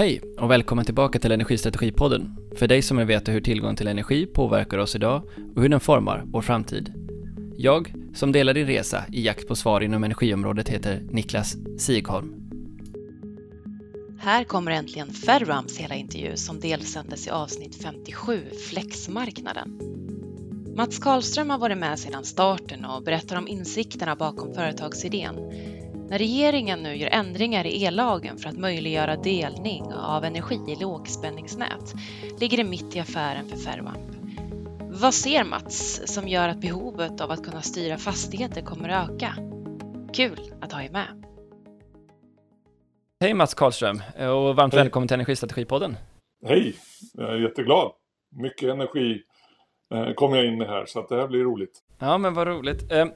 Hej och välkommen tillbaka till Energistrategipodden. För dig som vill veta hur tillgång till energi påverkar oss idag och hur den formar vår framtid. Jag, som delar din resa i jakt på svar inom energiområdet, heter Niklas Sigholm. Här kommer äntligen Ferrams hela intervju som delsändes i avsnitt 57, Flexmarknaden. Mats Karlström har varit med sedan starten och berättar om insikterna bakom företagsidén när regeringen nu gör ändringar i ellagen för att möjliggöra delning av energi i lågspänningsnät ligger det mitt i affären för Ferroamp. Vad ser Mats som gör att behovet av att kunna styra fastigheter kommer att öka? Kul att ha er med! Hej Mats Karlström och varmt Hej. välkommen till Energistrategipodden. Hej! Jag är jätteglad. Mycket energi eh, kommer jag in med här så att det här blir roligt. Ja, men vad roligt. Eh,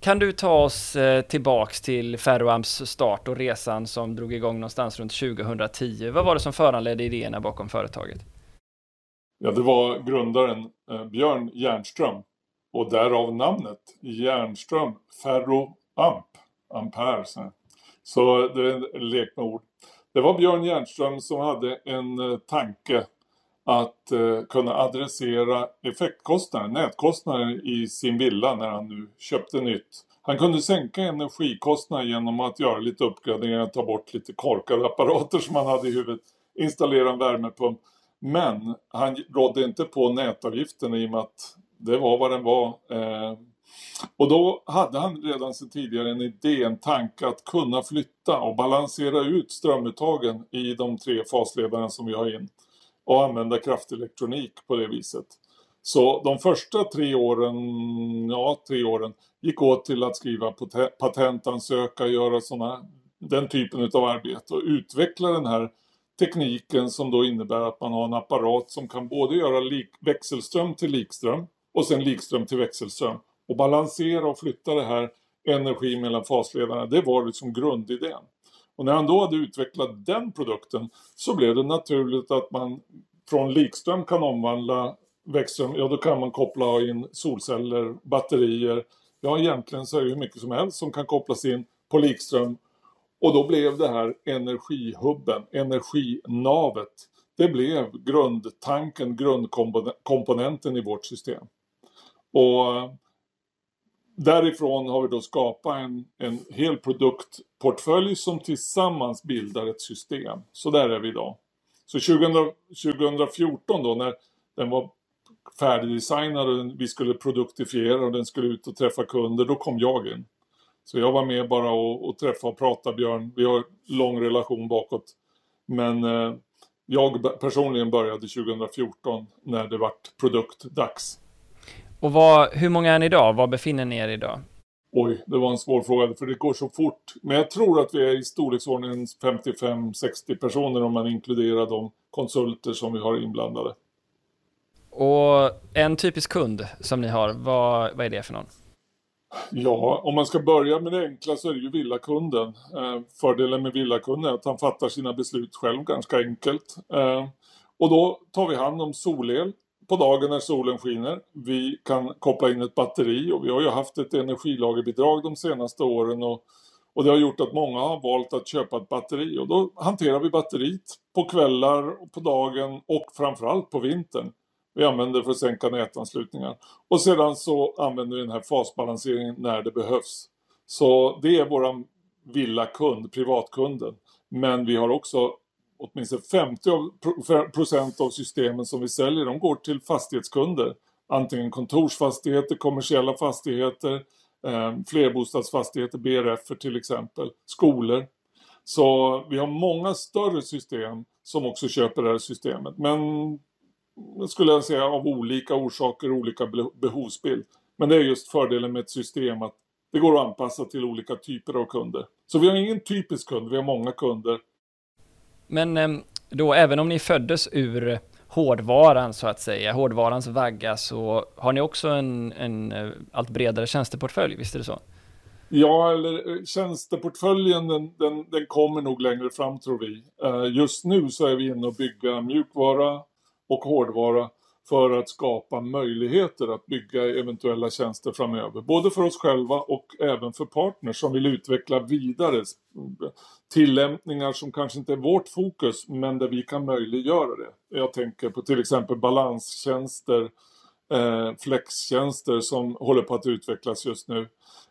kan du ta oss eh, tillbaks till Ferroamps start och resan som drog igång någonstans runt 2010? Vad var det som föranledde idéerna bakom företaget? Ja, det var grundaren eh, Björn Järnström och därav namnet Järnström Ferroamp, ampere. Så det är en lek med ord. Det var Björn Järnström som hade en tanke att eh, kunna adressera effektkostnaden, nätkostnaden i sin villa när han nu köpte nytt. Han kunde sänka energikostnaden genom att göra lite uppgraderingar, ta bort lite korkade apparater som han hade i huvudet, installera en värmepump. Men han rådde inte på nätavgiften i och med att det var vad den var. Eh, och då hade han redan sedan tidigare en idé, en tanke att kunna flytta och balansera ut strömuttagen i de tre fasledarna som vi har in och använda kraftelektronik på det viset. Så de första tre åren, ja tre åren, gick åt till att skriva patentansöka, göra såna, den typen av arbete och utveckla den här tekniken som då innebär att man har en apparat som kan både göra lik, växelström till likström och sen likström till växelström och balansera och flytta det här energi mellan fasledarna. Det var liksom grundidén. Och när han då hade utvecklat den produkten så blev det naturligt att man från likström kan omvandla växtström. Ja, då kan man koppla in solceller, batterier. Ja, egentligen så är det hur mycket som helst som kan kopplas in på likström. Och då blev det här energihubben, energinavet. Det blev grundtanken, grundkomponenten i vårt system. Och Därifrån har vi då skapat en, en hel produktportfölj som tillsammans bildar ett system. Så där är vi idag. Så 2000, 2014 då när den var färdigdesignad och vi skulle produktifiera och den skulle ut och träffa kunder, då kom jag in. Så jag var med bara och, och träffa och prata Björn. Vi har lång relation bakåt. Men eh, jag personligen började 2014 när det vart produktdags. Och vad, hur många är ni idag? Var befinner ni er idag? Oj, det var en svår fråga för det går så fort. Men jag tror att vi är i storleksordningen 55-60 personer om man inkluderar de konsulter som vi har inblandade. Och en typisk kund som ni har, vad, vad är det för någon? Ja, om man ska börja med det enkla så är det ju villakunden. Eh, fördelen med villakunden är att han fattar sina beslut själv ganska enkelt. Eh, och då tar vi hand om solel på dagen när solen skiner. Vi kan koppla in ett batteri och vi har ju haft ett energilagerbidrag de senaste åren och, och det har gjort att många har valt att köpa ett batteri och då hanterar vi batteriet på kvällar, på dagen och framförallt på vintern. Vi använder det för att sänka nätanslutningar. Och sedan så använder vi den här fasbalanseringen när det behövs. Så det är våran villakund, privatkunden. Men vi har också åtminstone 50 procent av systemen som vi säljer, de går till fastighetskunder. Antingen kontorsfastigheter, kommersiella fastigheter, eh, flerbostadsfastigheter, BRF till exempel, skolor. Så vi har många större system som också köper det här systemet. Men skulle jag säga av olika orsaker, olika behovsbild. Men det är just fördelen med ett system att det går att anpassa till olika typer av kunder. Så vi har ingen typisk kund, vi har många kunder men ehm, då även om ni föddes ur hårdvaran så att säga, hårdvarans vagga, så har ni också en, en eh, allt bredare tjänsteportfölj, visst är det så? Ja, eller eh, tjänsteportföljen den, den, den, kommer nog längre fram tror vi. Eh, just nu så är vi inne och bygga mjukvara och hårdvara för att skapa möjligheter att bygga eventuella tjänster framöver. Både för oss själva och även för partners som vill utveckla vidare tillämpningar som kanske inte är vårt fokus men där vi kan möjliggöra det. Jag tänker på till exempel balanstjänster, eh, flextjänster som håller på att utvecklas just nu.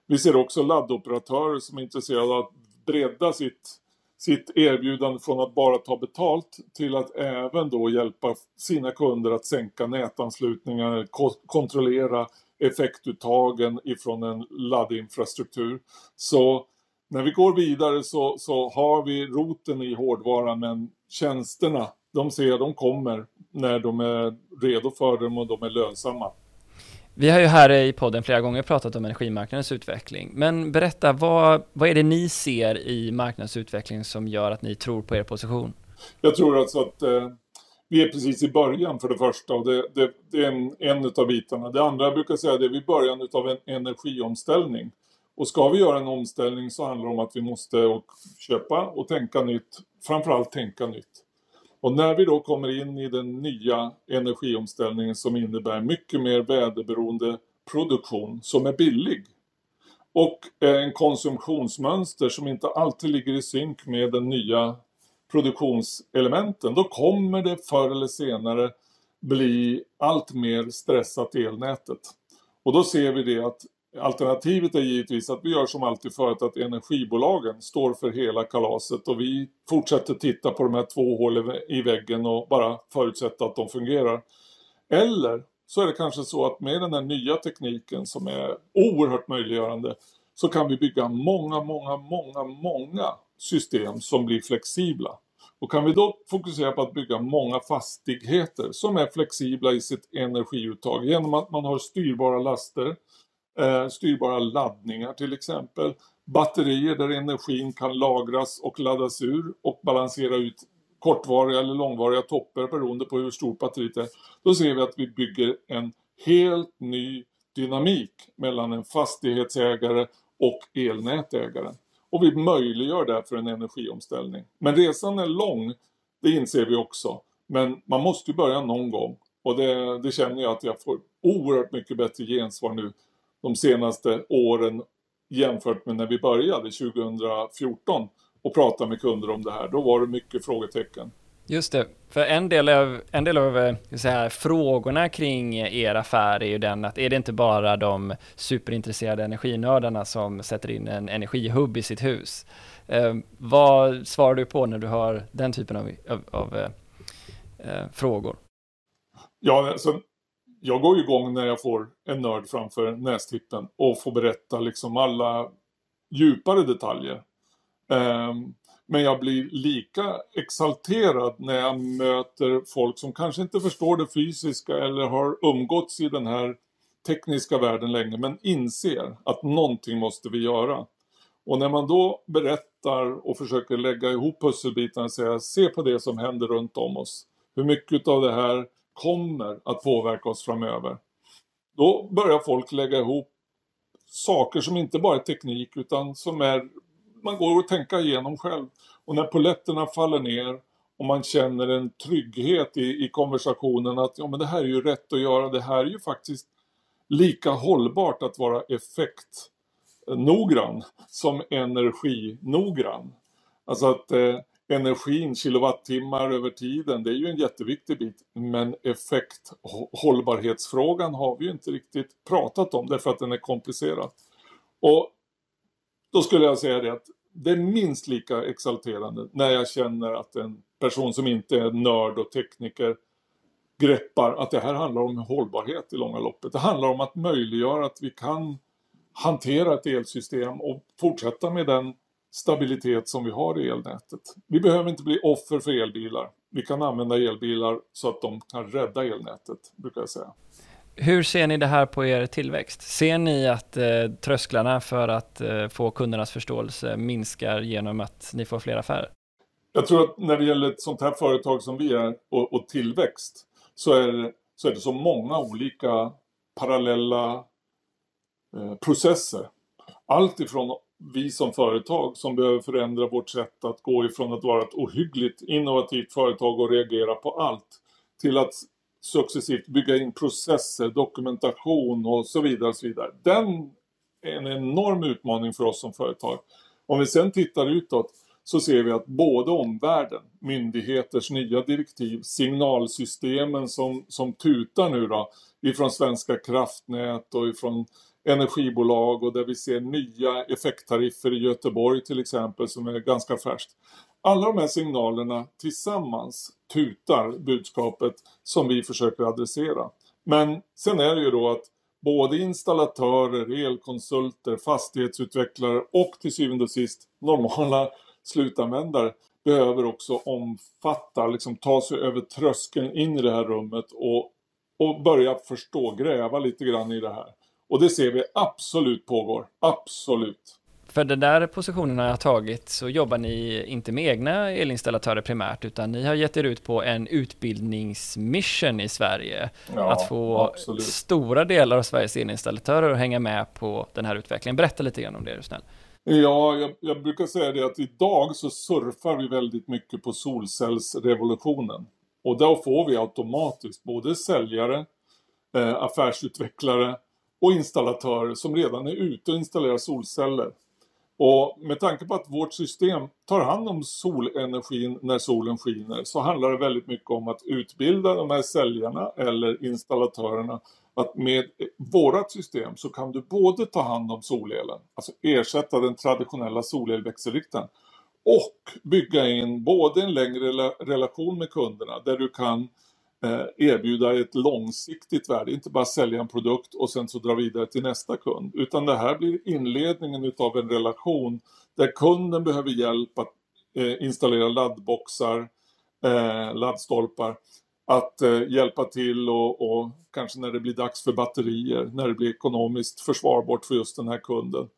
Vi ser också laddoperatörer som är intresserade av att bredda sitt sitt erbjudande från att bara ta betalt till att även då hjälpa sina kunder att sänka nätanslutningar, ko kontrollera effektuttagen ifrån en laddinfrastruktur. Så när vi går vidare så, så har vi roten i hårdvaran men tjänsterna, de ser de kommer när de är redo för dem och de är lönsamma. Vi har ju här i podden flera gånger pratat om energimarknadens utveckling, men berätta, vad, vad är det ni ser i marknadsutveckling som gör att ni tror på er position? Jag tror alltså att eh, vi är precis i början för det första och det, det, det är en, en av bitarna. Det andra jag brukar säga det är vi i början av en energiomställning. Och ska vi göra en omställning så handlar det om att vi måste köpa och tänka nytt, framförallt tänka nytt. Och när vi då kommer in i den nya energiomställningen som innebär mycket mer väderberoende produktion som är billig och en konsumtionsmönster som inte alltid ligger i synk med den nya produktionselementen, då kommer det förr eller senare bli allt mer stressat i elnätet. Och då ser vi det att Alternativet är givetvis att vi gör som alltid förut att energibolagen står för hela kalaset och vi fortsätter titta på de här två hålen i väggen och bara förutsätta att de fungerar. Eller så är det kanske så att med den här nya tekniken som är oerhört möjliggörande så kan vi bygga många, många, många, många system som blir flexibla. Och kan vi då fokusera på att bygga många fastigheter som är flexibla i sitt energiuttag genom att man har styrbara laster eh, styrbara laddningar till exempel. Batterier där energin kan lagras och laddas ur och balansera ut kortvariga eller långvariga toppar beroende på hur stort batteriet är. Då ser vi att vi bygger en helt ny dynamik mellan en fastighetsägare och elnätägaren. Och vi möjliggör därför en energiomställning. Men resan är lång, det inser vi också. Men man måste ju börja någon gång. Och det, det känner jag att jag får oerhört mycket bättre gensvar nu de senaste åren jämfört med när vi började 2014 och prata med kunder om det här. Då var det mycket frågetecken. Just det, för en del av, en del av säga, frågorna kring er affär är ju den att är det inte bara de superintresserade energinördarna som sätter in en energihubb i sitt hus? Eh, vad svarar du på när du har den typen av, av, av eh, eh frågor? Ja, alltså, jag går ju igång när jag får en nörd framför nästippen och får berätta liksom alla djupare detaljer. Um, men jag blir lika exalterad när jag möter folk som kanske inte förstår det fysiska eller har umgåtts i den här tekniska världen länge men inser att någonting måste vi göra. Och när man då berättar och försöker lägga ihop pusselbitarna och säga se på det som händer runt om oss. Hur mycket av det här kommer att påverka oss framöver. Då börjar folk lägga ihop saker som inte bara är teknik utan som är man går och tänka igenom själv. Och när poletterna faller ner och man känner en trygghet i, i konversationen att ja men det här är ju rätt att göra, det här är ju faktiskt lika hållbart att vara effektnoggrann som energinoggrann. Alltså att eh, energin, kilowattimmar över tiden, det är ju en jätteviktig bit. Men effekt, hållbarhetsfrågan har vi ju inte riktigt pratat om därför att den är komplicerad. Och då skulle jag säga det att det är minst lika exalterande när jag känner att en person som inte är nörd och tekniker greppar att det här handlar om hållbarhet i långa loppet. Det handlar om att möjliggöra att vi kan hantera ett elsystem och fortsätta med den stabilitet som vi har i elnätet. Vi behöver inte bli offer för elbilar. Vi kan använda elbilar så att de kan rädda elnätet, brukar jag säga. Hur ser ni det här på er tillväxt? Ser ni att eh, trösklarna för att eh, få kundernas förståelse minskar genom att ni får fler affärer? Jag tror att när det gäller ett sånt här företag som vi är och, och tillväxt så är, det, så är det så många olika parallella eh, processer. Allt ifrån vi som företag som behöver förändra vårt sätt att gå ifrån att vara ett ohyggligt innovativt företag och reagera på allt till att successivt bygga in processer, dokumentation och så vidare. Och så vidare. Den är en enorm utmaning för oss som företag. Om vi sen tittar utåt så ser vi att både omvärlden, myndigheters nya direktiv, signalsystemen som, som tutar nu då ifrån Svenska kraftnät och ifrån energibolag och där vi ser nya effekttariffer i Göteborg till exempel som är ganska färskt. Alla de här signalerna tillsammans tutar budskapet som vi försöker adressera. Men sen är det ju då att både installatörer, elkonsulter, fastighetsutvecklare och till syvende och sist normala slutanvändare behöver också omfatta, liksom ta sig över tröskeln in i det här rummet och, och börja förstå, gräva lite grann i det här. Och det ser vi absolut pågår, absolut. För den där positionen har jag tagit så jobbar ni inte med egna elinstallatörer primärt utan ni har gett er ut på en utbildningsmission i Sverige. Ja, att få absolut. stora delar av Sveriges elinstallatörer att hänga med på den här utvecklingen. Berätta lite grann om det är du snäll. Ja, jag, jag, brukar säga det att idag så surfar vi väldigt mycket på solcellsrevolutionen. Och då får vi automatiskt både säljare, eh, affärsutvecklare och installatörer som redan är ute och installerar solceller. Och med tanke på att vårt system tar hand om solenergin när solen skiner så handlar det väldigt mycket om att utbilda de här säljarna eller installatörerna att med vårt system så kan du både ta hand om solelen, alltså ersätta den traditionella solelväxelriktaren och bygga in både en längre relation med kunderna där du kan eh, Eh, erbjuda ett långsiktigt värde, inte bara sälja en produkt och sen så dra vidare till nästa kund. Utan det här blir inledningen utav en relation där kunden behöver hjälp att eh, installera laddboxar, eh, laddstolpar att hjälpa till och, och, kanske när det blir dags för batterier, när det blir ekonomiskt försvarbart för just den här kunden.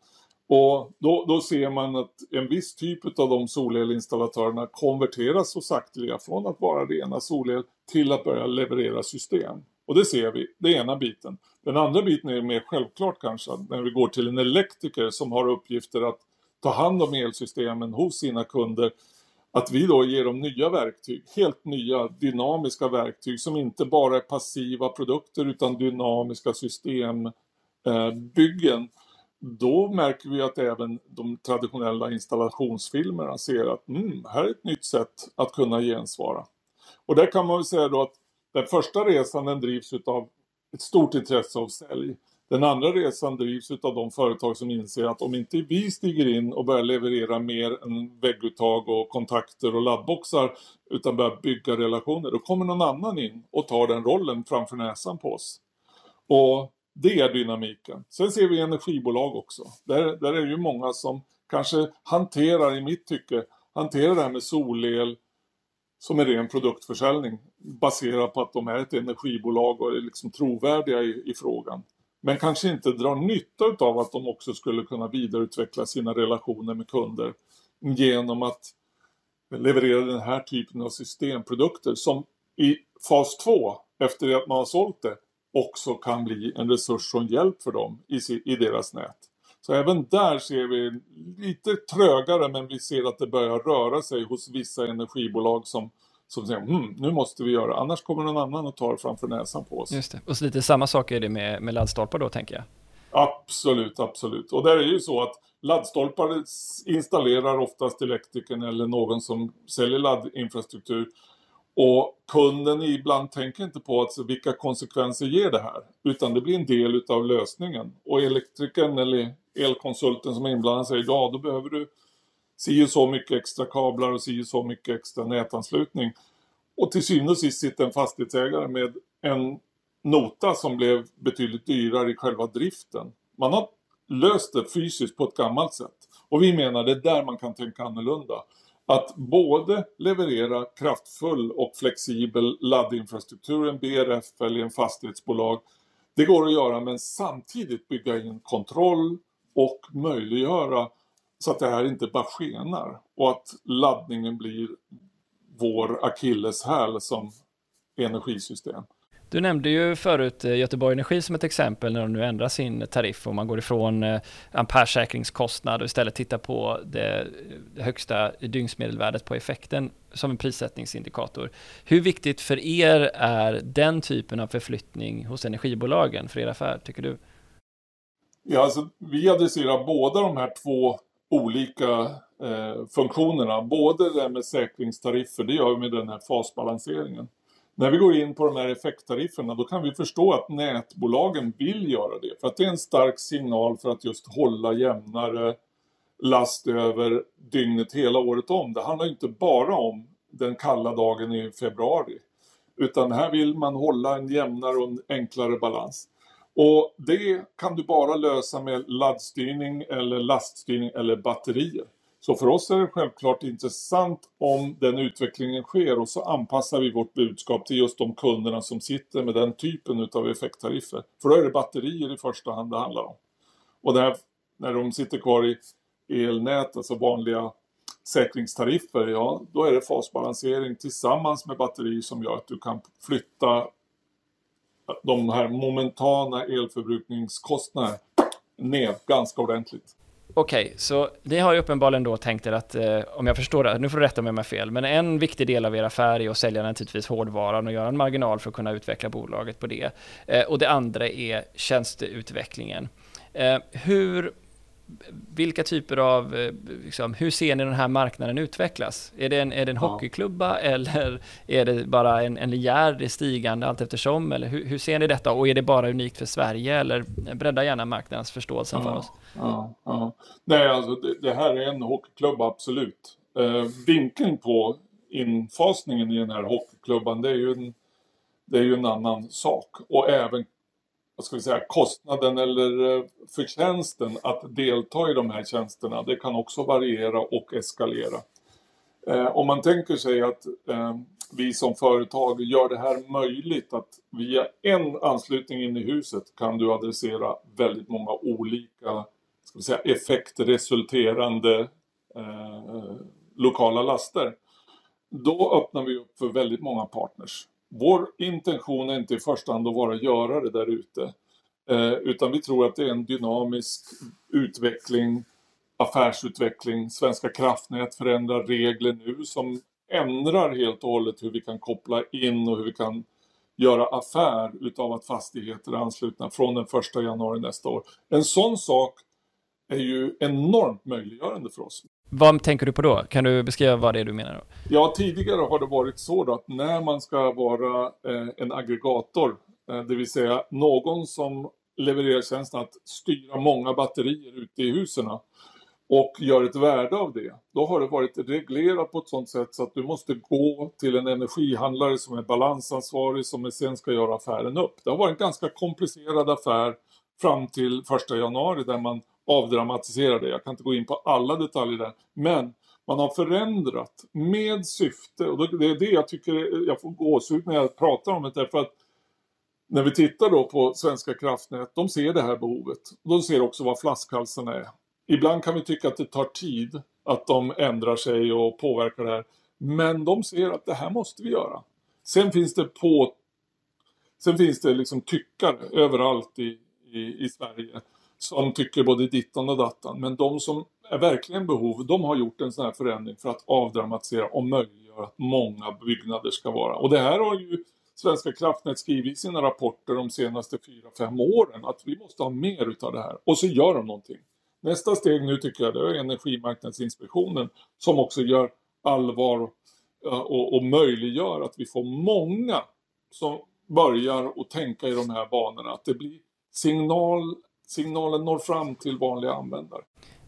Och då, då ser man att en viss typ av de solelinstallatörerna konverteras så sakteliga från att vara rena solel till att börja leverera system. Och det ser vi, det är ena biten. Den andra biten är mer självklart kanske, när vi går till en elektriker som har uppgifter att ta hand om elsystemen hos sina kunder att vi då ger dem nya verktyg, helt nya dynamiska verktyg som inte bara är passiva produkter utan dynamiska systembyggen. Då märker vi att även de traditionella installationsfilmerna ser att mm, här är ett nytt sätt att kunna gensvara. Och där kan man väl säga då att den första resan den drivs av ett stort intresse av sälj. Den andra resan drivs av de företag som inser att om inte vi stiger in och börjar leverera mer än vägguttag och kontakter och laddboxar utan börjar bygga relationer, då kommer någon annan in och tar den rollen framför näsan på oss. Och det är dynamiken. Sen ser vi energibolag också. Där, där är det ju många som kanske hanterar, i mitt tycke, hanterar det här med solel som är ren produktförsäljning baserat på att de är ett energibolag och är liksom trovärdiga i, i frågan men kanske inte drar nytta av att de också skulle kunna vidareutveckla sina relationer med kunder genom att leverera den här typen av systemprodukter som i fas 2, efter att man har sålt det, också kan bli en resurs en hjälp för dem i, deras nät. Så även där ser vi lite trögare men vi ser att det börjar röra sig hos vissa energibolag som som säger hm, nu måste vi göra, annars kommer någon annan och tar framför näsan på oss. Just det, och så lite samma sak är det med, med laddstolpar då tänker jag. Absolut, absolut. Och där är ju så att laddstolpar installerar oftast elektrikern eller någon som säljer laddinfrastruktur. Och kunden ibland tänker inte på alltså vilka konsekvenser ger det här. Utan det blir en del utav lösningen. Och elektrikern eller elkonsulten som är inblandad säger ja, då behöver du si och så mycket extra kablar och si och så mycket extra nätanslutning. Och till syvende och sist sitter en fastighetsägare med en nota som blev betydligt dyrare i själva driften. Man har löst det fysiskt på ett gammalt sätt. Och vi menar det är där man kan tänka annorlunda. Att både leverera kraftfull och flexibel laddinfrastruktur, en BRF eller en fastighetsbolag. Det går att göra men samtidigt bygga in kontroll och möjliggöra så att det här inte bara skenar och att laddningen blir vår akilleshäl som energisystem. Du nämnde ju förut eh, Göteborg Energi som ett exempel när de nu ändrar sin tariff och man går ifrån eh, ampersäkringskostnad och istället tittar på det eh, högsta dygnsmedelvärdet på effekten som en prissättningsindikator. Hur viktigt för er är den typen av förflyttning hos energibolagen för er affär, tycker du? Ja, alltså, vi adresserar båda de här två olika eh, funktionerna. Både det med säkringstariffer, det gör vi med den här fasbalanseringen. När vi går in på de här effekttarifferna då kan vi förstå att nätbolagen vill göra det. För att det är en stark signal för att just hålla jämnare last över dygnet hela året om. Det handlar inte bara om den kalla dagen i februari. Utan här vill man hålla en jämnare och en enklare balans. Och det kan du bara lösa med laddstyrning eller laststyrning eller batterier. Så för oss är det självklart intressant om den utvecklingen sker och så anpassar vi vårt budskap till just de kunderna som sitter med den typen av effekttariffer. För då är det batterier i första hand det handlar om. Och där, när de sitter kvar i elnät, alltså vanliga säkringstariffer, ja då är det fasbalansering tillsammans med batteri som gör att du kan flytta de här momentana elförbrukningskostnaderna ner ganska ordentligt. Okej, okay, så ni har ju uppenbarligen då tänkt er att, eh, om jag förstår det, nu får du rätta mig om jag har fel, men en viktig del av er affär är att sälja naturligtvis hårdvaran och göra en marginal för att kunna utveckla bolaget på det. Eh, och det andra är tjänsteutvecklingen. Eh, hur vilka typer av, eh, liksom, hur ser ni den här marknaden utvecklas? Är det en, är det en ja. hockeyklubba eller är det bara en, en linjär stigande allt eftersom? Eller hur, hur, ser ni detta? Och är det bara unikt för Sverige eller bredda gärna marknadens förståelse ja, för oss? Ja, ja. Nej, alltså det, det, här är en hockeyklubba, absolut. Eh, vinkeln på infasningen i den här hockeyklubban, det är ju en, det är ju en annan sak. Och även vad ska vi säga, kostnaden eller eh, förtjänsten att delta i de här tjänsterna, det kan också variera och eskalera. Eh, om man tänker sig att eh, vi som företag gör det här möjligt att via en anslutning in i huset kan du adressera väldigt många olika ska vi säga, effektresulterande eh, eh lokala laster. Då öppnar vi upp för väldigt många partners. Vår intention är inte i första hand att vara görare där ute. Eh, utan vi tror att det är en dynamisk utveckling, affärsutveckling. Svenska kraftnät förändrar regler nu som ändrar helt och hållet hur vi kan koppla in och hur vi kan göra affär utav att fastigheter är anslutna från den 1 januari nästa år. En sån sak är ju enormt möjliggörande för oss. Vad tänker du på då? Kan du beskriva vad det är du menar? Då? Ja, tidigare har det varit så att när man ska vara eh, en aggregator, eh, det vill säga någon som levererar tjänsten att styra många batterier ute i husen och gör ett värde av det. Då har det varit reglerat på ett sådant sätt så att du måste gå till en energihandlare som är balansansvarig som sen ska göra affären upp. Det har varit en ganska komplicerad affär fram till 1 januari där man avdramatisera det. Jag kan inte gå in på alla detaljer där. Men man har förändrat med syfte och det är det jag tycker jag får gåshud när jag pratar om det därför att när vi tittar då på Svenska kraftnät, de ser det här behovet. De ser också vad flaskhalsarna är. Ibland kan vi tycka att det tar tid att de ändrar sig och påverkar det här. Men de ser att det här måste vi göra. Sen finns det på Sen finns det liksom tyckare överallt i, i, i Sverige som tycker både dittan och dattan. Men de som är verkligen behov, de har gjort en sån här förändring för att avdramatisera och möjliggöra att många byggnader ska vara. Och det här har ju Svenska kraftnät skrivit i sina rapporter de senaste 4-5 åren att vi måste ha mer utav det här. Och så gör de någonting. Nästa steg nu tycker jag det är Energimarknadsinspektionen som också gör allvar och, och möjliggör att vi får många som börjar att tänka i de här banorna. Att det blir signal, signalen når fram till vanliga användare.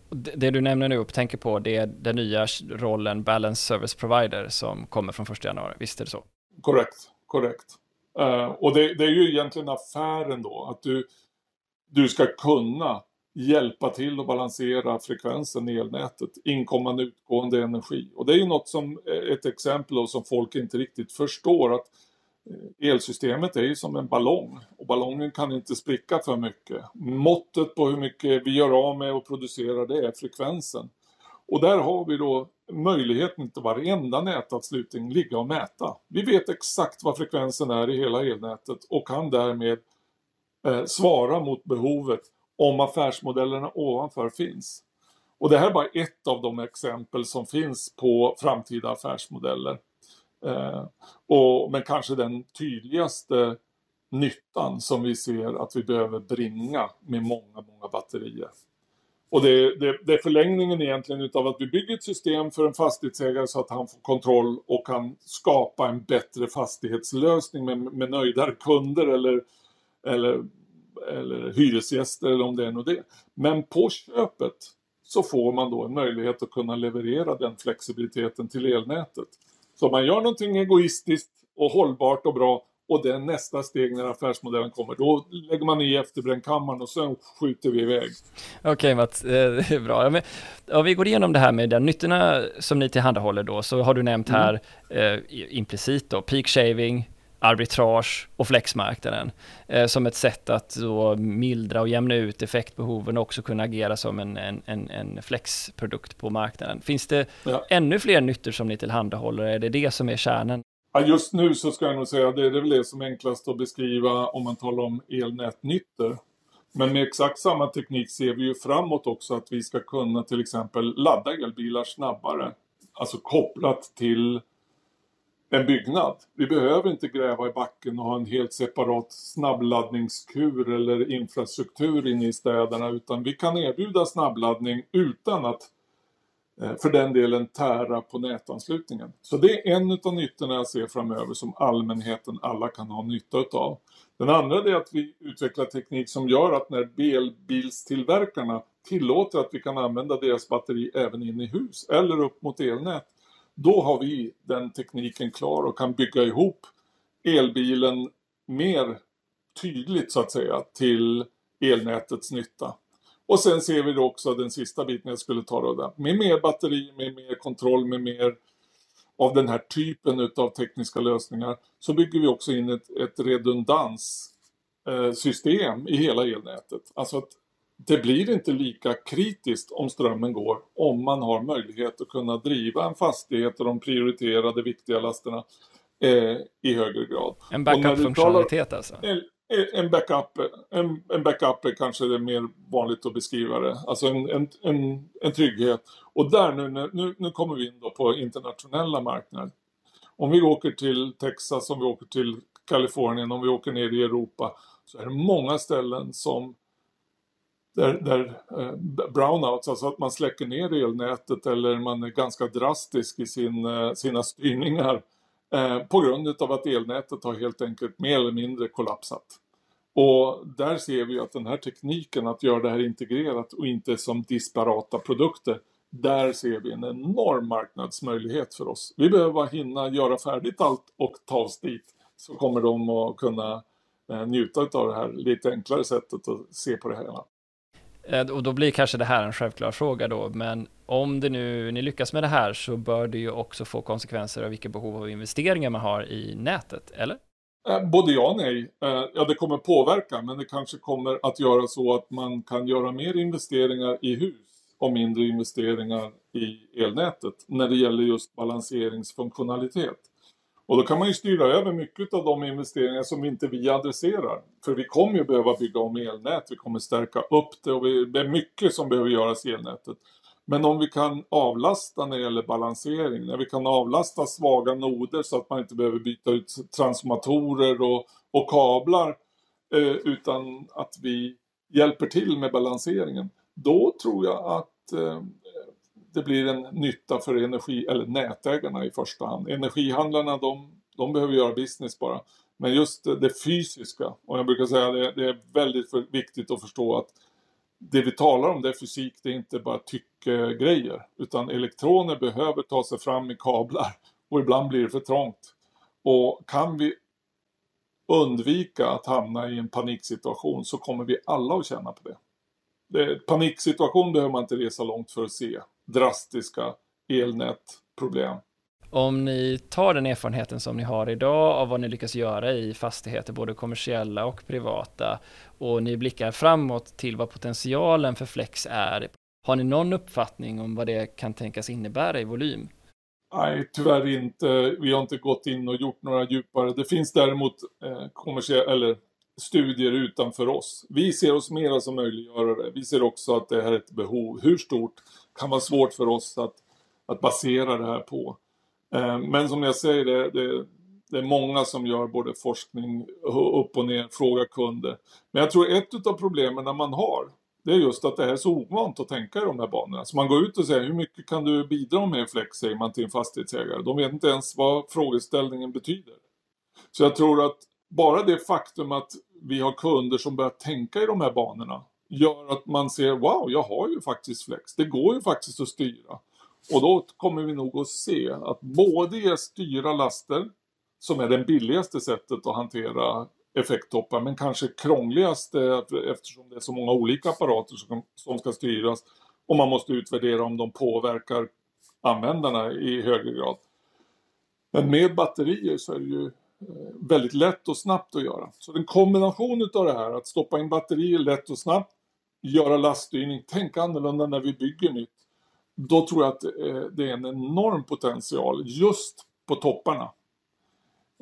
Det du nämner nu och tänker på, det är den nya rollen Balance Service Provider som kommer från 1 januari, visst är det så? Korrekt korrekt. Uh, och det, det, är ju egentligen affären då, att du, du ska kunna hjälpa till att balansera frekvensen i elnätet, inkommande utgående energi. Och det är ju något som, ett exempel då, som folk inte riktigt förstår att eh, elsystemet är ju som en ballong och ballongen kan inte spricka för mycket. Måttet på hur mycket vi gör av med och producerar det är frekvensen. Och där har vi då möjligheten till varenda nätanslutning ligga och mäta. Vi vet exakt vad frekvensen är i hela elnätet och kan därmed eh, svara mot behovet om affärsmodellerna ovanför finns. Och det här är bara ett av de exempel som finns på framtida affärsmodeller. Eh, och, men kanske den tydligaste nyttan som vi ser att vi behöver bringa med många, många batterier. Och det, det, det är förlängningen egentligen utav att vi bygger ett system för en fastighetsägare så att han får kontroll och kan skapa en bättre fastighetslösning med, med nöjdare kunder eller, eller, eller hyresgäster eller om det är något det. Men på köpet så får man då en möjlighet att kunna leverera den flexibiliteten till elnätet. Så man gör någonting egoistiskt och hållbart och bra och det är nästa steg när affärsmodellen kommer. Då lägger man i efterbrännkammaren och sen skjuter vi iväg. Okej okay, Mats, eh, det är bra. Ja, men, ja, vi går igenom det här med de nyttorna som ni tillhandahåller då, så har du nämnt mm. här eh, implicit då, peak shaving, arbitrage och flexmarknaden eh, som ett sätt att då mildra och jämna ut effektbehoven och också kunna agera som en, en, en, en flexprodukt på marknaden. Finns det ja. ännu fler nyttor som ni tillhandahåller? Är det det som är kärnan? Ja, just nu så ska jag nog säga att det är väl det som är enklast att beskriva om man talar om elnätnyttor. Men med exakt samma teknik ser vi ju framåt också att vi ska kunna till exempel ladda elbilar snabbare. Alltså kopplat till en byggnad. Vi behöver inte gräva i backen och ha en helt separat snabbladdningskur eller infrastruktur inne i städerna utan vi kan erbjuda snabbladdning utan att eh, för den delen tära på nätanslutningen. Så det är en av nyttorna jag ser framöver som allmänheten alla kan ha nytta utav. Den andra är att vi utvecklar teknik som gör att när elbilstillverkarna tillåter att vi kan använda deras batteri även in i hus eller upp mot elnät. Då har vi den tekniken klar och kan bygga ihop elbilen mer tydligt så att säga till elnätets nytta. Och sen ser vi också den sista biten jag skulle ta då där. Med mer batteri, med mer kontroll, med mer av den här typen utav tekniska lösningar så bygger vi också in ett, ett redundanssystem eh, i hela elnätet. Alltså att det blir inte lika kritiskt om strömmen går om man har möjlighet att kunna driva en fastighet och de prioriterade viktiga lasterna eh, i högre grad. En backup-funktionalitet alltså? en backup, en, en backup är kanske det mer vanligt att beskriva det. Alltså en, en, en, en trygghet. Och där nu, nu, nu kommer vi in då på internationella marknader. Om vi åker till Texas, om vi åker till Kalifornien, om vi åker ner i Europa så är det många ställen som där, där eh, brownouts, alltså att man släcker ner elnätet eller man är ganska drastisk i sin, eh, sina styrningar eh, på grund av att elnätet har helt enkelt mer eller mindre kollapsat. Och där ser vi att den här tekniken att göra det här integrerat och inte som disparata produkter där ser vi en enorm marknadsmöjlighet för oss. Vi behöver bara hinna göra färdigt allt och ta oss dit så kommer de att kunna njuta av det här lite enklare sättet att se på det hela. Eh, och då blir kanske det här en självklar fråga då, men om det nu ni lyckas med det här så bör det ju också få konsekvenser av vilka behov av investeringar man har i nätet, eller? Eh, både ja och nej. Eh, ja, det kommer påverka, men det kanske kommer att göra så att man kan göra mer investeringar i hus och mindre investeringar i elnätet när det gäller just balanseringsfunktionalitet. Och då kan man ju styra över mycket av de investeringar som inte vi adresserar. För vi kommer ju behöva bygga om elnät, vi kommer stärka upp det och det är mycket som behöver göras i elnätet. Men om vi kan avlasta när det gäller balansering, när vi kan avlasta svaga noder så att man inte behöver byta ut transformatorer och, och kablar eh, utan att vi hjälper till med balanseringen. Då tror jag att eh, det blir en nytta för energi, eller nätägarna i första hand. Energihandlarna de, de behöver göra business bara. Men just det fysiska, och jag brukar säga det, det är väldigt viktigt att förstå att det vi talar om det är fysik, det är inte bara tyckegrejer. Utan elektroner behöver ta sig fram i kablar och ibland blir det för trångt. Och kan vi undvika att hamna i en paniksituation så kommer vi alla att känna på det. det paniksituation behöver man inte resa långt för att se drastiska elnätproblem. Om ni tar den erfarenheten som ni har idag av vad ni lyckas göra i fastigheter, både kommersiella och privata, och ni blickar framåt till vad potentialen för Flex är Har ni någon uppfattning om vad det kan tänkas innebära i volym? Nej, tyvärr inte. Vi har inte gått in och gjort några djupare. Det finns däremot eh, kommersiella, eller studier utanför oss. Vi ser oss mera som möjliggörare. Vi ser också att det här är ett behov. Hur stort kan vara svårt för oss att, att basera det här på. Eh, men som jag säger, det, det, det, är många som gör både forskning upp och ner, frågar kunder. Men jag tror ett av problemen man har det är just att det här är så ovant att tänka i de här banorna. Så man går ut och säger hur mycket kan du bidra med i flex, säger man till en fastighetsägare. De vet inte ens vad frågeställningen betyder. Så jag tror att bara det faktum att vi har kunder som börjar tänka i de här banorna gör att man ser wow, jag har ju faktiskt flex. Det går ju faktiskt att styra. Och då kommer vi nog att se att både styra laster, som är det billigaste sättet att hantera effekttoppar, men kanske krångligaste eftersom det är så många olika apparater som, som ska styras och man måste utvärdera om de påverkar användarna i högre grad. Men med batterier så är det ju Eh, väldigt lätt och snabbt att göra. Så en kombination av det här, att stoppa in batterier lätt och snabbt, göra laststyrning, tänka annorlunda när vi bygger nytt. Då tror jag att eh, det är en enorm potential just på topparna.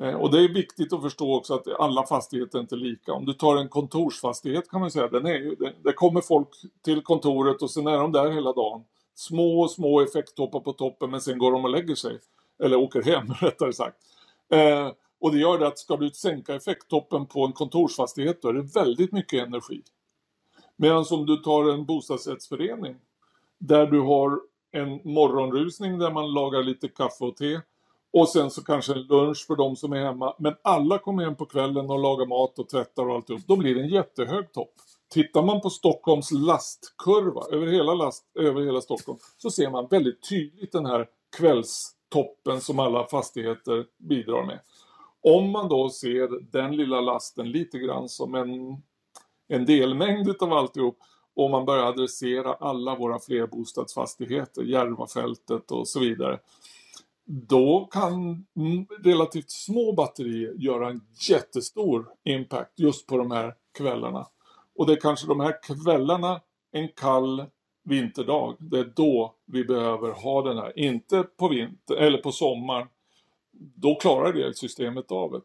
Eh, och det är viktigt att förstå också att alla fastigheter är inte lika. Om du tar en kontorsfastighet kan man säga, den är ju, det kommer folk till kontoret och sen är de där hela dagen. Små, små effekttoppar på toppen men sen går de och lägger sig. Eller åker hem rättare sagt. Och det gör det att ska du sänka effekttoppen på en kontorsfastighet då är det väldigt mycket energi. Medan om du tar en bostadsrättsförening där du har en morgonrusning där man lagar lite kaffe och te och sen så kanske en lunch för de som är hemma. Men alla kommer hem på kvällen och lagar mat och tvättar och alltihop. Då blir det en jättehög topp. Tittar man på Stockholms lastkurva över hela, last, över hela Stockholm så ser man väldigt tydligt den här kvällstoppen som alla fastigheter bidrar med. Om man då ser den lilla lasten lite grann som en, en delmängd utav alltihop och man börjar adressera alla våra flerbostadsfastigheter, Järvafältet och så vidare då kan relativt små batterier göra en jättestor impact just på de här kvällarna. Och det är kanske de här kvällarna en kall vinterdag, det är då vi behöver ha den här. Inte på vinter eller på sommaren. Då klarar det systemet av det.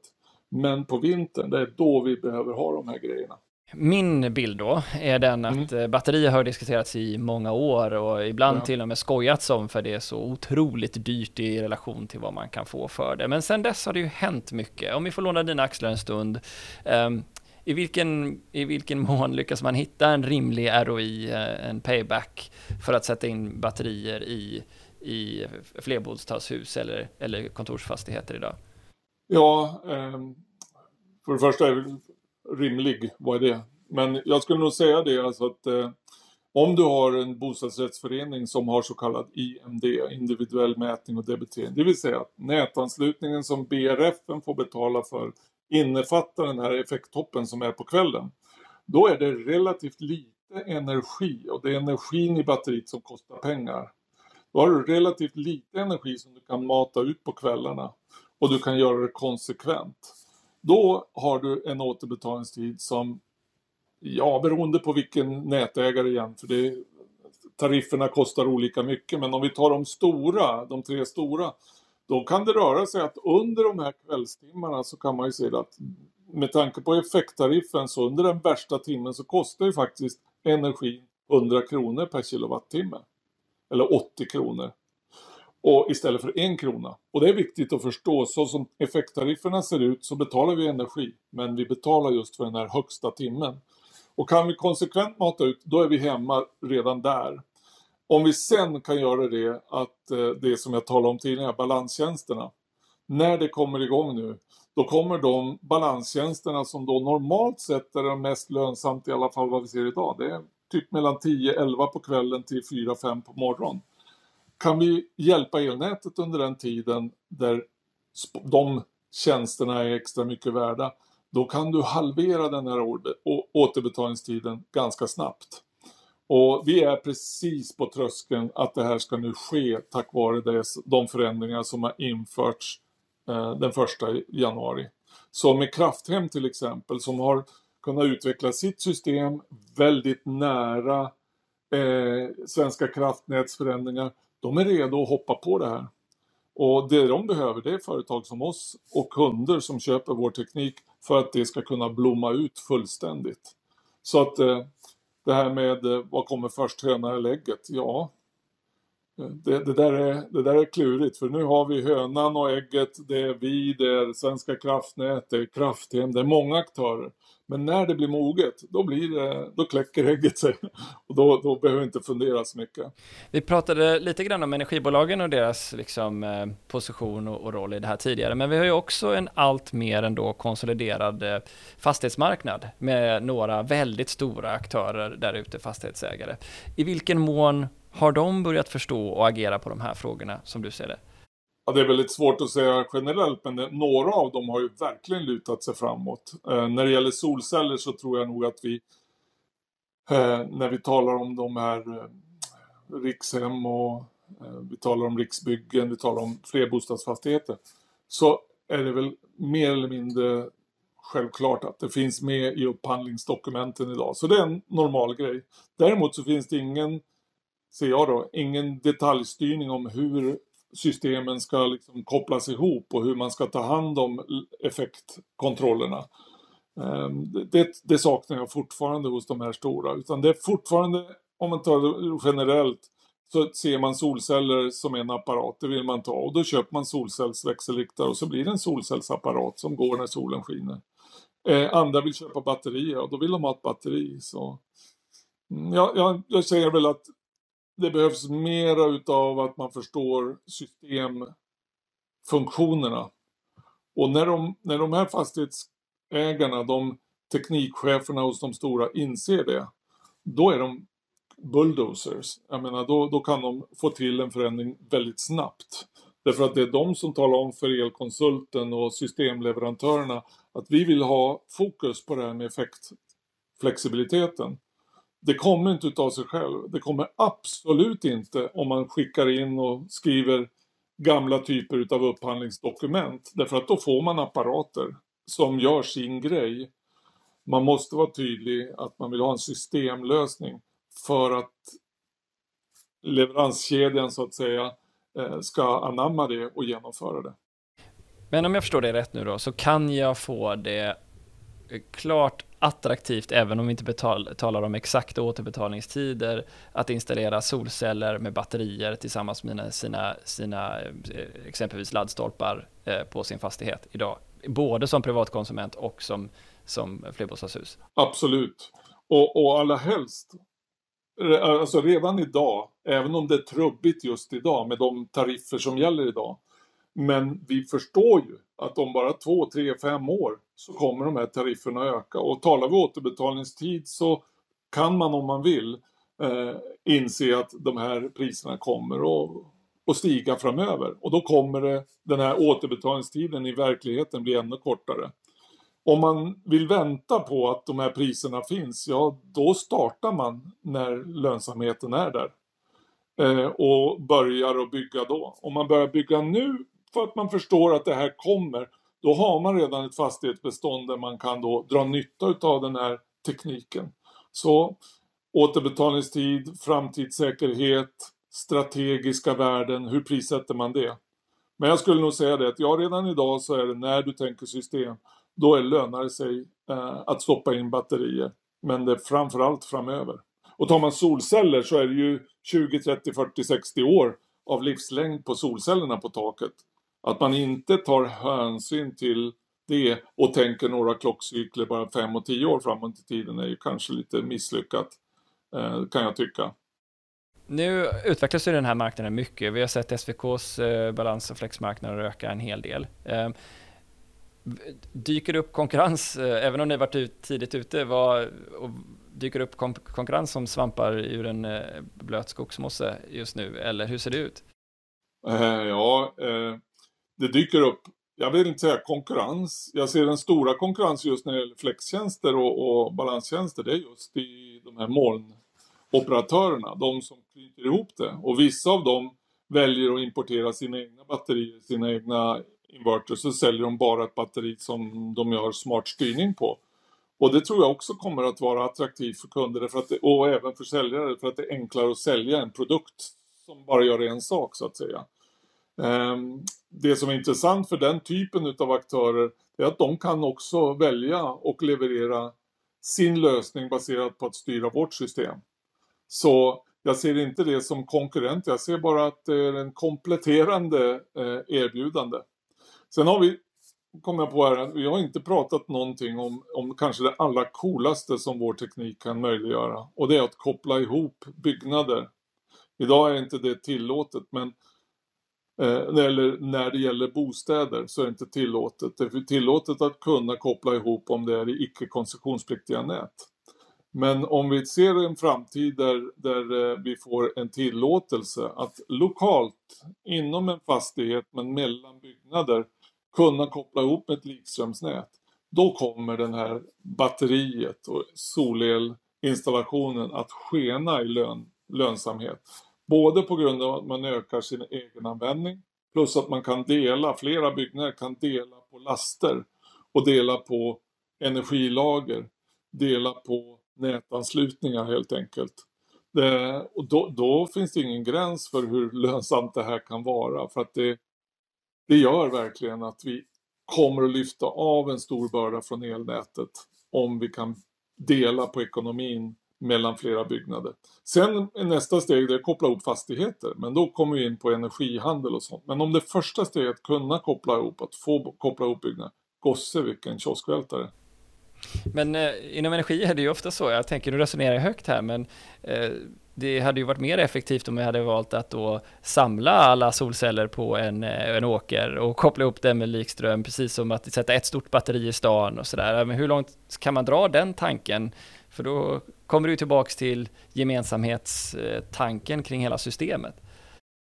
Men på vintern, det är då vi behöver ha de här grejerna. Min bild då är den att mm. Eh, batterier har diskuterats i många år och ibland ja. till och med skojats om för det är så otroligt dyrt i relation till vad man kan få för det. Men sen dess har det ju hänt mycket. Om vi får låna dina axlar en stund. Um, i vilken, I vilken mån lyckas man hitta en rimlig ROI, eh, en payback, för att sätta in batterier i, i flerbostadshus eller, eller kontorsfastigheter idag? Ja, ehm, för det första är det rimlig, vad är det? Men jag skulle nog säga det alltså att eh, om du har en bostadsrättsförening som har så kallad IMD, individuell mätning och debitering, det vill säga att nätanslutningen som BRF får betala för innefattar den här effekttoppen som är på kvällen. Då är det relativt lite energi och det är energin i batteriet som kostar pengar. Då har du relativt lite energi som du kan mata ut på kvällarna och du kan göra det konsekvent. Då har du en återbetalningstid som, ja beroende på vilken nätägare igen, för det, tarifferna kostar olika mycket, men om vi tar de stora, de tre stora, då kan det röra sig att under de här kvällstimmarna så kan man ju se att med tanke på effekttariffen så under den värsta timmen så kostar ju faktiskt energin 100 kronor per kilowattimme. Eller 80 kronor och istället för en krona. Och det är viktigt att förstå, så som effekttarifferna ser ut så betalar vi energi, men vi betalar just för den här högsta timmen. Och kan vi konsekvent mata ut, då är vi hemma redan där. Om vi sen kan göra det att eh, det som jag talade om tidigare, balanstjänsterna. När det kommer igång nu, då kommer de balanstjänsterna som då normalt sett är de mest lönsamt i alla fall vad vi ser idag. Det är typ mellan 10-11 på kvällen till 4-5 på morgonen. Kan vi hjälpa elnätet under den tiden där de tjänsterna är extra mycket värda, då kan du halvera den här återbetalningstiden ganska snabbt. Och vi är precis på tröskeln att det här ska nu ske tack vare de förändringar som har införts eh, den första januari. Så med Krafthem till exempel som har kunna utveckla sitt system väldigt nära eh, Svenska kraftnäts förändringar. De är redo att hoppa på det här. Och det de behöver det är företag som oss och kunder som köper vår teknik för att det ska kunna blomma ut fullständigt. Så att eh, det här med eh, vad kommer först, höna eller ägget? Ja, det, det, där är, det där är klurigt för nu har vi hönan och ägget, det är vi, det är Svenska kraftnät, det är Krafthem, det är många aktörer. Men när det blir moget, då, blir det, då kläcker ägget sig. Och då, då behöver vi inte fundera så mycket. Vi pratade lite grann om energibolagen och deras liksom, eh, position och, och, roll i det här tidigare. Men vi har ju också en allt mer ändå konsoliderad eh, fastighetsmarknad med några väldigt stora aktörer där ute, fastighetsägare. I vilken mån har de börjat förstå och agera på de här frågorna som du ser det? Ja, det är väldigt svårt att säga generellt, men det, några av dem har ju verkligen lutat sig framåt. Eh, när det gäller solceller så tror jag nog att vi, eh, när vi talar om de här eh, Rikshem och eh, vi talar om Riksbyggen, vi talar om flerbostadsfastigheter, så är det väl mer eller mindre självklart att det finns med i upphandlingsdokumenten idag. Så det är en normal grej. Däremot så finns det ingen ser jag då, ingen detaljstyrning om hur systemen ska liksom kopplas ihop och hur man ska ta hand om effektkontrollerna. Ehm, det, det, saknar jag fortfarande hos de här stora, utan det är fortfarande, om man tar det generellt, så ser man solceller som en apparat, det vill man ta och då köper man solcellsväxelriktare och så blir det en solcellsapparat som går när solen skiner. Eh, andra vill köpa batterier och då vill de ha ett batteri. Så, mm, jag, jag säger väl att det behövs mera utav att man förstår systemfunktionerna. Och när de, när de här fastighetsägarna, de teknikcheferna hos de stora inser det, då är de bulldozers. Jag menar, då, då kan de få till en förändring väldigt snabbt. Därför att det är de som talar om för elkonsulten och systemleverantörerna att vi vill ha fokus på det här med effektflexibiliteten det kommer inte utav sig själv. Det kommer absolut inte om man skickar in och skriver gamla typer utav upphandlingsdokument. Därför att då får man apparater som gör sin grej. Man måste vara tydlig att man vill ha en systemlösning för att leveranskedjan så att säga eh, ska anamma det och genomföra det. Men om jag förstår det rätt nu då, så kan jag få det klart attraktivt, även om vi inte betal, talar om exakta återbetalningstider, att installera solceller med batterier tillsammans med sina, sina eh, exempelvis laddstolpar eh, på sin fastighet idag. Både som privatkonsument och som, som flerbostadshus. Absolut. Och, och allra helst, alltså redan idag, även om det är trubbigt just idag med de tariffer som gäller idag, men vi förstår ju att om bara två, tre, fem år så kommer de här tarifferna öka. Och talar vi återbetalningstid så kan man om man vill eh, inse att de här priserna kommer att, att stiga framöver. Och då kommer det, den här återbetalningstiden i verkligheten bli ännu kortare. Om man vill vänta på att de här priserna finns, ja då startar man när lönsamheten är där. Eh, och börjar att bygga då. Om man börjar bygga nu för att man förstår att det här kommer, då har man redan ett fastighetsbestånd där man kan då dra nytta av den här tekniken. Så återbetalningstid, framtidssäkerhet, strategiska värden, hur prissätter man det? Men jag skulle nog säga det att ja, redan idag så är det när du tänker system, då är lönar det sig eh, att stoppa in batterier. Men det är framförallt framöver. Och tar man solceller så är det ju 20, 30, 40, 60 år av livslängd på solcellerna på taket. Att man inte tar hänsyn till det och tänker några klockcykler bara fem och tio år framåt i tiden är ju kanske lite misslyckat, eh, kan jag tycka. Nu utvecklas ju den här marknaden mycket. Vi har sett SVKs eh, balans och flexmarknader öka en hel del. Eh, dyker det upp konkurrens, även om ni varit ut, tidigt ute, vad, dyker det upp konkurrens som svampar ur en blöt skogsmosse just nu, eller hur ser det ut? ja, det dyker upp, jag vill inte säga konkurrens, jag ser den stora konkurrensen just när det gäller flextjänster och, och balanstjänster, det är just i de här molnoperatörerna, de som knyter ihop det. Och vissa av dem väljer att importera sina egna batterier, sina egna inverters, så säljer de bara ett batteri som de gör smart styrning på. Och det tror jag också kommer att vara attraktivt för kunder för att det, och även för säljare för att det är enklare att sälja en produkt som bara gör en sak så att säga. Ehm, det som är intressant för den typen av aktörer är att de kan också välja och leverera sin lösning baserat på att styra vårt system. Så jag ser inte det som konkurrent, jag ser bara att det är en kompletterande eh, erbjudande. Sen har vi, kom jag på här, vi har inte pratat någonting om, om kanske det allra coolaste som vår teknik kan möjliggöra. Och det är att koppla ihop byggnader. Idag är inte det tillåtet men Eh, eller när det gäller bostäder så är det inte tillåtet. Det är tillåtet att kunna koppla ihop om det är i icke-koncessionspliktiga nät. Men om vi ser en framtid där, där eh, vi får en tillåtelse att lokalt inom en fastighet men mellan byggnader kunna koppla ihop ett likströmsnät. Då kommer den här batteriet och solelinstallationen att skena i lön, lönsamhet. Både på grund av att man ökar sin egen användning plus att man kan dela, flera byggnader kan dela på laster och dela på energilager, dela på nätanslutningar helt enkelt. Det, och då, då, finns det ingen gräns för hur lönsamt det här kan vara för att det, det gör verkligen att vi kommer att lyfta av en stor börda från elnätet om vi kan dela på ekonomin mellan flera byggnader. Sen nästa steg det är att koppla ihop fastigheter, men då kommer vi in på energihandel och sånt. Men om det första steget att kunna koppla ihop, att få koppla ihop byggnader, gosse vilken kioskvältare. Men eh, inom energi är det ju ofta så, jag tänker nu resonerar jag högt här, men eh, det hade ju varit mer effektivt om vi hade valt att då samla alla solceller på en, eh, en åker och koppla ihop den med likström, precis som att sätta ett stort batteri i stan och sådär. Men hur långt kan man dra den tanken? För då kommer du tillbaks till gemensamhetstanken kring hela systemet.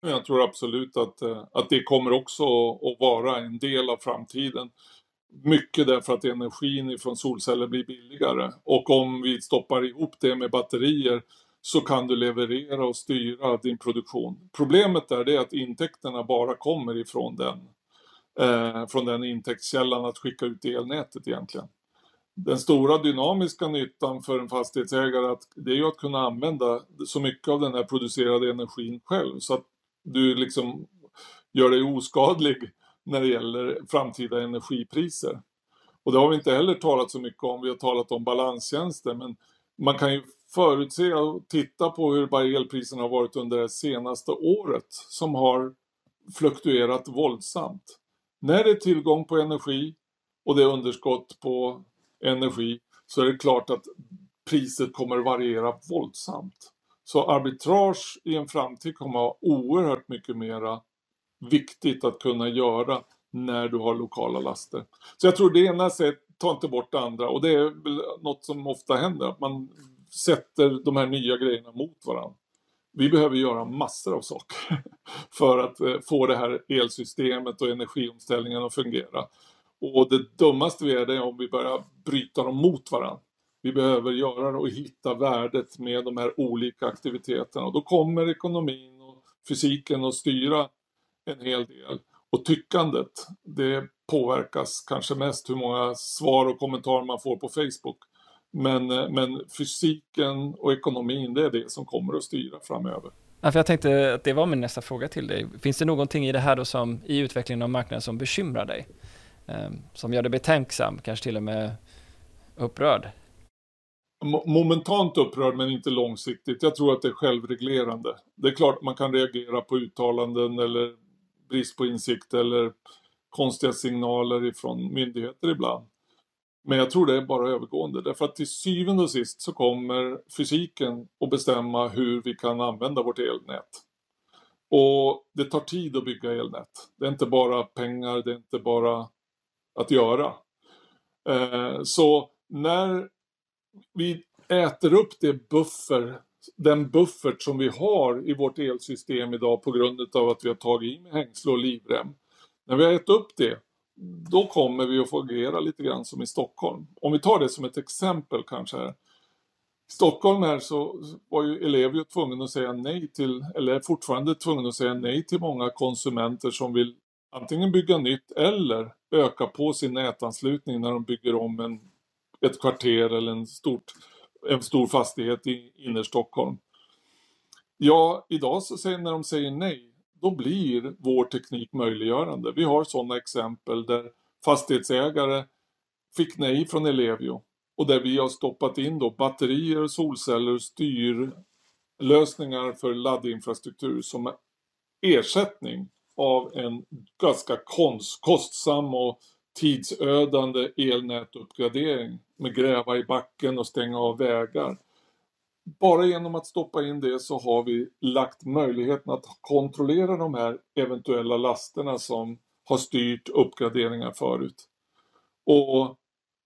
Jag tror absolut att, eh, att det kommer också att vara en del av framtiden. Mycket därför att energin från solceller blir billigare. Och om vi stoppar ihop det med batterier så kan du leverera och styra din produktion. Problemet är det att intäkterna bara kommer ifrån den, eh, från den intäktskällan att skicka ut elnätet egentligen den stora dynamiska nyttan för en fastighetsägare att det är ju att kunna använda så mycket av den här producerade energin själv så att du liksom gör dig oskadlig när det gäller framtida energipriser. Och det har vi inte heller talat så mycket om, vi har talat om balanstjänster men man kan ju förutse och titta på hur elpriserna har varit under det senaste året som har fluktuerat våldsamt. När det är tillgång på energi och det är underskott på energi så är det klart att priset kommer variera våldsamt. Så arbitrage i en framtid kommer att vara oerhört mycket mera viktigt att kunna göra när du har lokala laster. Så jag tror det ena sättet tar inte bort det andra och det är väl något som ofta händer, att man sätter de här nya grejerna mot varandra. Vi behöver göra massor av saker för att eh, få det här elsystemet och energiomställningen att fungera. Och det dummaste vi är det är om vi börjar bryta dem mot varandra. Vi behöver göra det och hitta värdet med de här olika aktiviteterna. Och då kommer ekonomin och fysiken att styra en hel del. Och tyckandet, det påverkas kanske mest hur många svar och kommentarer man får på Facebook. Men, men fysiken och ekonomin, det är det som kommer att styra framöver. Ja, för jag tänkte att det var min nästa fråga till dig. Finns det någonting i det här då som, i utvecklingen av marknaden som bekymrar dig? Ehm, som gör dig betänksam, kanske till och med upprörd? Momentant upprörd men inte långsiktigt. Jag tror att det är självreglerande. Det är klart man kan reagera på uttalanden eller brist på insikt eller konstiga signaler ifrån myndigheter ibland. Men jag tror det är bara övergående därför att till syvende och sist så kommer fysiken att bestämma hur vi kan använda vårt elnät. Och det tar tid att bygga elnät. Det är inte bara pengar, det är inte bara att göra. Eh, så när vi äter upp det buffer, den buffert som vi har i vårt elsystem idag på grund av att vi har tagit i med hängsle och livrem. När vi har ätit upp det, då kommer vi att få agera lite grann som i Stockholm. Om vi tar det som ett exempel kanske. Här. I Stockholm här så var ju elever tvungna att säga nej till, eller är fortfarande tvungna att säga nej till många konsumenter som vill antingen bygga nytt eller öka på sin nätanslutning när de bygger om en ett kvarter eller en, stort, en stor fastighet i innerstockholm. Ja, idag så säger, när de säger nej, då blir vår teknik möjliggörande. Vi har sådana exempel där fastighetsägare fick nej från Ellevio och där vi har stoppat in då batterier, solceller, styrlösningar för laddinfrastruktur som ersättning av en ganska kostsam och tidsödande elnätuppgradering med gräva i backen och stänga av vägar. Bara genom att stoppa in det så har vi lagt möjligheten att kontrollera de här eventuella lasterna som har styrt uppgraderingar förut. Och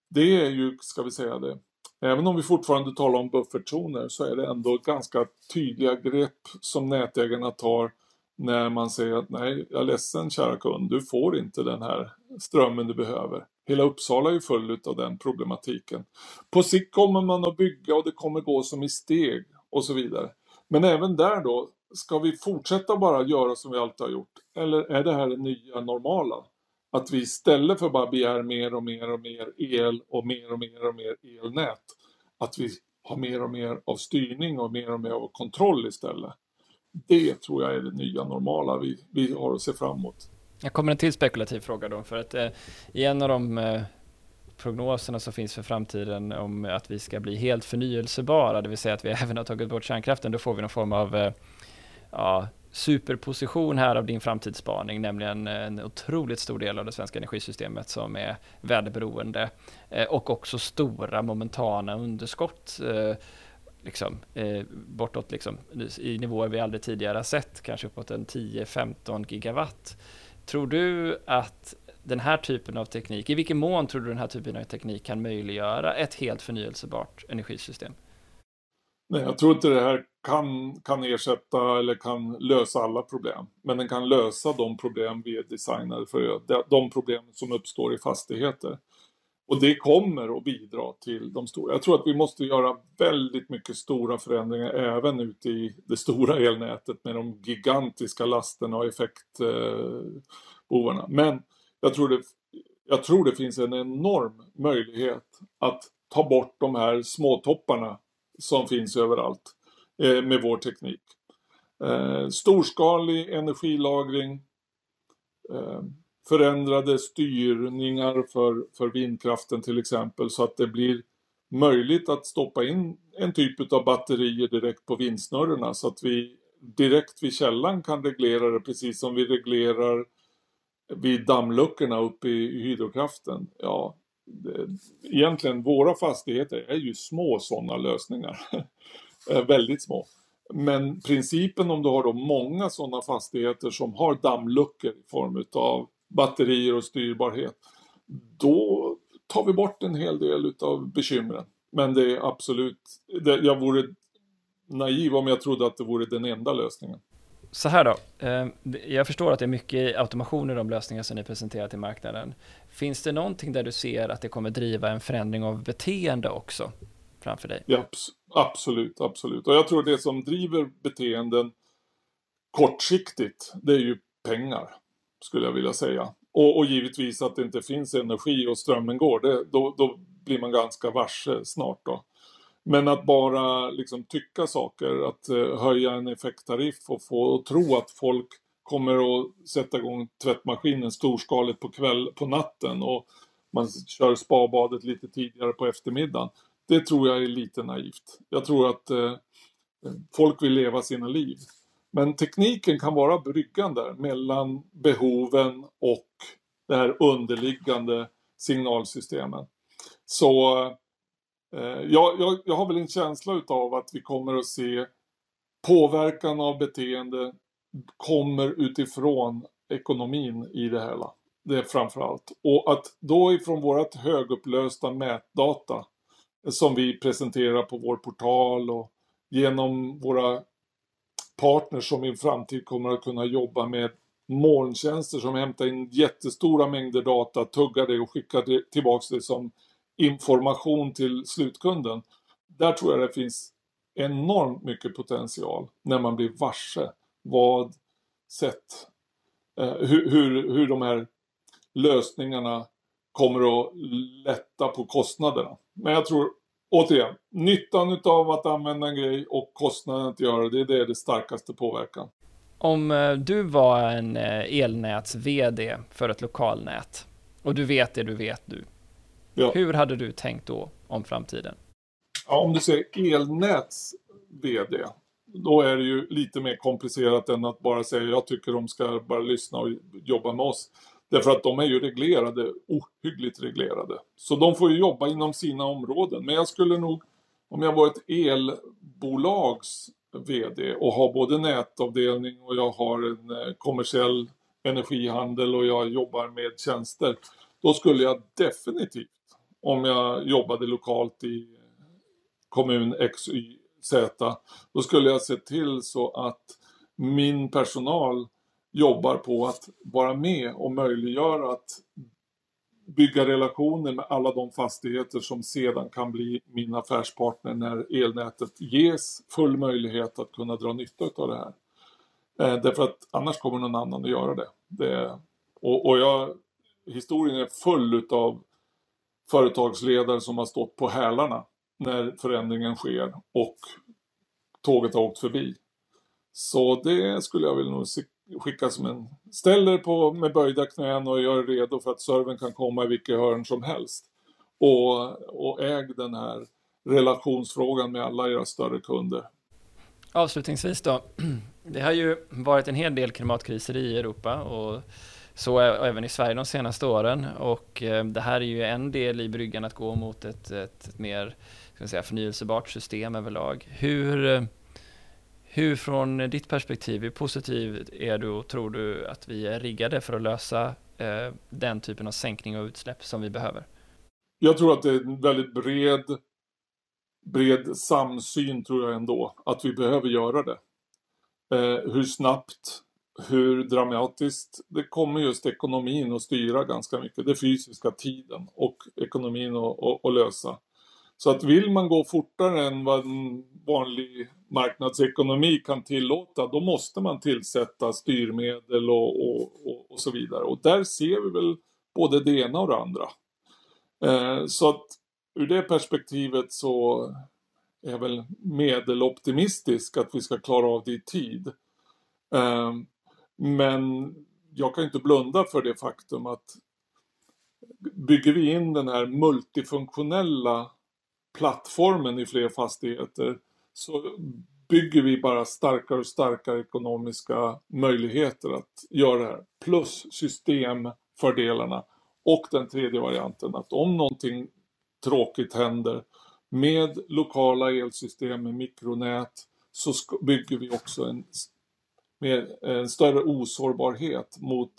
det är ju, ska vi säga det, även om vi fortfarande talar om buffertzoner så är det ändå ganska tydliga grepp som nätägarna tar när man säger att nej, jag är ledsen kära kund, du får inte den här strömmen du behöver. Hela Uppsala är ju full av den problematiken. På sikt kommer man att bygga och det kommer gå som i steg och så vidare. Men även där då, ska vi fortsätta bara göra som vi alltid har gjort? Eller är det här det nya normala? Att vi istället för bara begär mer och mer och mer el och mer och mer och mer elnät, att vi har mer och mer av styrning och mer och mer av kontroll istället. Det tror jag är det nya normala vi, vi har att se framåt. Jag kommer en till spekulativ fråga då, för att eh, i en av de eh, prognoserna som finns för framtiden om att vi ska bli helt förnyelsebara, det vill säga att vi även har tagit bort kärnkraften, då får vi någon form av eh, ja, superposition här av din framtidsspaning, nämligen eh, en otroligt stor del av det svenska energisystemet som är väderberoende eh, och också stora momentana underskott eh, liksom, eh, bortåt liksom, i nivåer vi aldrig tidigare har sett, kanske uppåt en 10-15 gigawatt. Tror du att den här typen av teknik, i vilken mån tror du den här typen av teknik kan möjliggöra ett helt förnyelsebart energisystem? Nej, jag tror inte det här kan, kan ersätta eller kan lösa alla problem. Men den kan lösa de problem vi är designade för, de problem som uppstår i fastigheter. Och det kommer att bidra till de stora. Jag tror att vi måste göra väldigt mycket stora förändringar även ute i det stora elnätet med de gigantiska lasterna och effektbovarna. Men jag tror, det, jag tror det finns en enorm möjlighet att ta bort de här småtopparna som finns överallt eh, med vår teknik. Eh, storskalig energilagring, eh, förändrade styrningar för, för vindkraften till exempel så att det blir möjligt att stoppa in en typ av batterier direkt på vindsnurrorna så att vi direkt vid källan kan reglera det precis som vi reglerar vid dammluckorna uppe i hydrokraften. Ja, det, egentligen våra fastigheter är ju små sådana lösningar. Eh, väldigt små. Men principen om du har då många sådana fastigheter som har dammluckor i form av batterier och styrbarhet, då tar vi bort en hel del av bekymren. Men det är absolut, det, jag vore naiv om jag trodde att det vore den enda lösningen. Så här då, eh, jag förstår att det är mycket automation i de lösningar som ni presenterar till marknaden. Finns det någonting där du ser att det kommer driva en förändring av beteende också framför dig? Ja, absolut, absolut. Och jag tror det som driver beteenden kortsiktigt, det är ju pengar skulle jag vilja säga. Och, och givetvis att det inte finns energi och strömmen går, det, då, då blir man ganska varse snart då. Men att bara liksom tycka saker, att eh, höja en effekttariff och få och tro att folk kommer att sätta igång tvättmaskinen storskaligt på, kväll, på natten och man kör spabadet lite tidigare på eftermiddagen. Det tror jag är lite naivt. Jag tror att eh, folk vill leva sina liv. Men tekniken kan vara bryggan där mellan behoven och det här underliggande signalsystemen. Så eh, jag, jag, jag, har väl en känsla utav att vi kommer att se påverkan av beteende kommer utifrån ekonomin i det hela. Det är framförallt. Och att då ifrån vårat högupplösta mätdata som vi presenterar på vår portal och genom våra partner som i framtid kommer att kunna jobba med molntjänster som hämtar in jättestora mängder data, tuggar det och skickar det tillbaks det som information till slutkunden. Där tror jag det finns enormt mycket potential när man blir varse vad sätt, eh, hur, hur, hur de här lösningarna kommer att lätta på kostnaderna. Men jag tror återigen, nyttan av att använda en grej och kostnaden att göra det, det är det starkaste påverkan. Om eh, du var en eh, elnäts-VD för ett lokalnät och du vet det du vet nu. Ja. Hur hade du tänkt då om framtiden? Ja, om du säger elnäts VD, då är det ju lite mer komplicerat än att bara säga jag tycker de ska bara lyssna och jobba med oss. Därför att de är ju reglerade, ohyggligt reglerade. Så de får ju jobba inom sina områden. Men jag skulle nog, om jag var ett elbolags VD och har både nätavdelning och jag har en eh, kommersiell energihandel och jag jobbar med tjänster. Då skulle jag definitivt, om jag jobbade lokalt i kommun XYZ, då skulle jag se till så att min personal jobbar på att vara med och möjliggöra att bygga relationer med alla de fastigheter som sedan kan bli min affärspartner när elnätet ges full möjlighet att kunna dra nytta av det här. Eh, därför att annars kommer någon annan att göra det. det och, och jag, historien är full av företagsledare som har stått på hälarna när förändringen sker och tåget har åkt förbi. Så det skulle jag vilja nog skicka som en... ställer på med böjda knän och gör redo för att serven kan komma i vilket hörn som helst. Och, och äg den här relationsfrågan med alla era större kunder. Avslutningsvis då. Det har ju varit en hel del klimatkriser i Europa och så även i Sverige de senaste åren. Och eh, det här är ju en del i bryggan att gå mot ett, ett mer ska säga, förnyelsebart system överlag. Hur, eh, hur från ditt perspektiv, hur positiv är du och tror du att vi är riggade för att lösa eh, den typen av sänkning av utsläpp som vi behöver? Jag tror att det är en väldigt bred, bred samsyn tror jag ändå, att vi behöver göra det. Eh, hur snabbt, hur dramatiskt, det kommer just ekonomin att styra ganska mycket. Det fysiska tiden och ekonomin att lösa. Så att vill man gå fortare än vad en vanlig marknadsekonomi kan tillåta, då måste man tillsätta styrmedel och, och, och, och så vidare. Och där ser vi väl både det ena och det andra. Eh, så att ur det perspektivet så är jag väl medeloptimistisk att vi ska klara av det i tid. Eh, men jag kan inte blunda för det faktum att bygger vi in den här multifunktionella plattformen i fler fastigheter så bygger vi bara starkare och starkare ekonomiska möjligheter att göra det här. Plus systemfördelarna. Och den tredje varianten att om någonting tråkigt händer med lokala elsystem, med mikronät, så bygger vi också en, med en större osårbarhet mot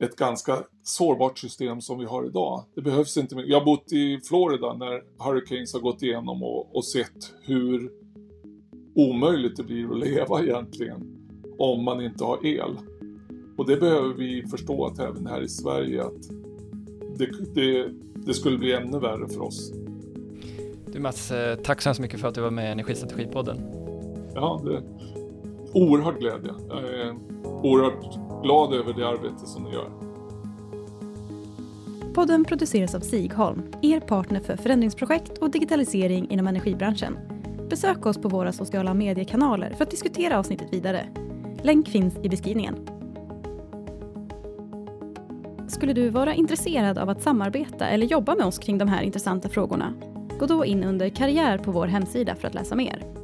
ett ganska sårbart system som vi har idag. Det behövs inte mycket. Jag har bott i Florida när Hurricanes har gått igenom och, och sett hur omöjligt det blir att leva egentligen om man inte har el. Och det behöver vi förstå att även här i Sverige att det, det, det skulle bli ännu värre för oss. Du Mats, eh, tack så hemskt mycket för att du var med i Energistrategipodden. Ja, det oerhörd glädje. Jag är oerhört glad över det arbete som ni gör. Podden produceras av Sigholm, er partner för förändringsprojekt och digitalisering inom energibranschen. Besök oss på våra sociala mediekanaler för att diskutera avsnittet vidare. Länk finns i beskrivningen. Skulle du vara intresserad av att samarbeta eller jobba med oss kring de här intressanta frågorna? Gå då in under karriär på vår hemsida för att läsa mer.